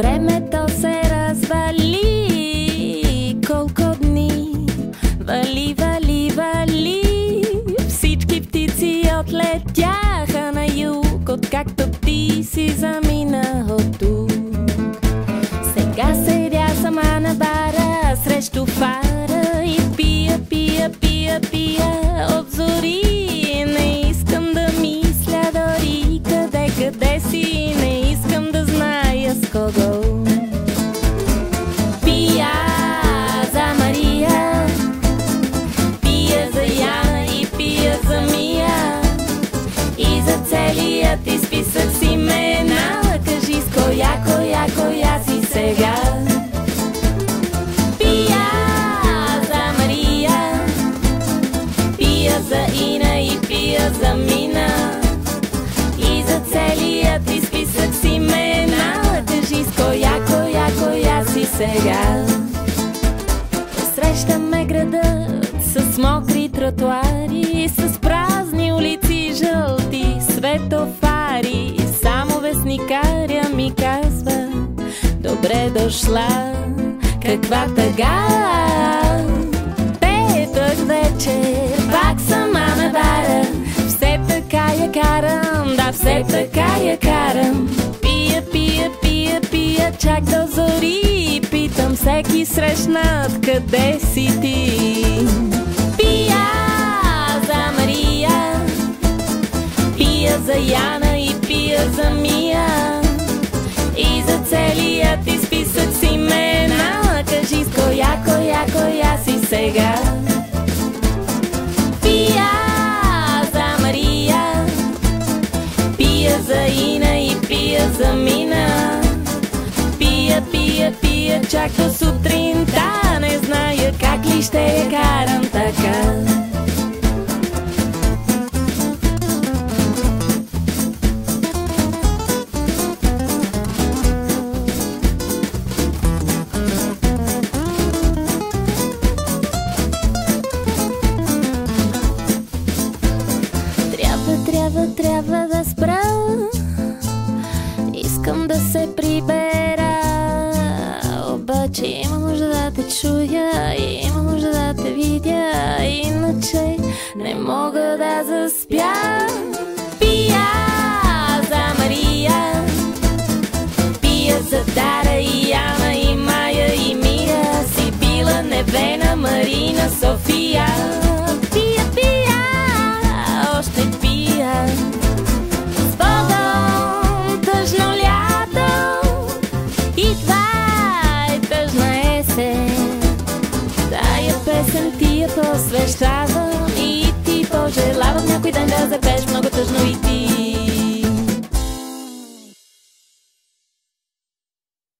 Времето се развали. Колко дни? Вали, вали, вали. Всички птици отлетяха на юг Откакто ти си замина списък с имена Кажи с коя, коя, коя си сега. Пия за Мария Пия за Ина и пия за Мина. И за целият ти списък с имена Кажи с коя, коя, коя си сега. Посрещаме градът с мокри тротуари С Добре дошла, каква тъга Петък вечер, пак сама на бара Все така я карам, да все така я карам. Пия, пия, пия, пия, чак до зори. Питам всеки срещнат, къде си ти? Пия за Мария Пия за Яна и пия за Мия И за целият ти списък с имена Кажи с коя, коя, коя си сега. Пия за Мария. Пия за Ина и пия за Мина. Пия, пия, пия, чак до Трябва, трябва, да спра. Искам да се прибера Обаче има нужда да те чуя Има нужда да те видя Иначе не мога да заспя. Пия за Мария Пия за Дара и Яна и Майя и Мира Си била Невена, Марина, София песен ти я посвещавам И ти пожелавам някой ден да запееш много тъжно и ти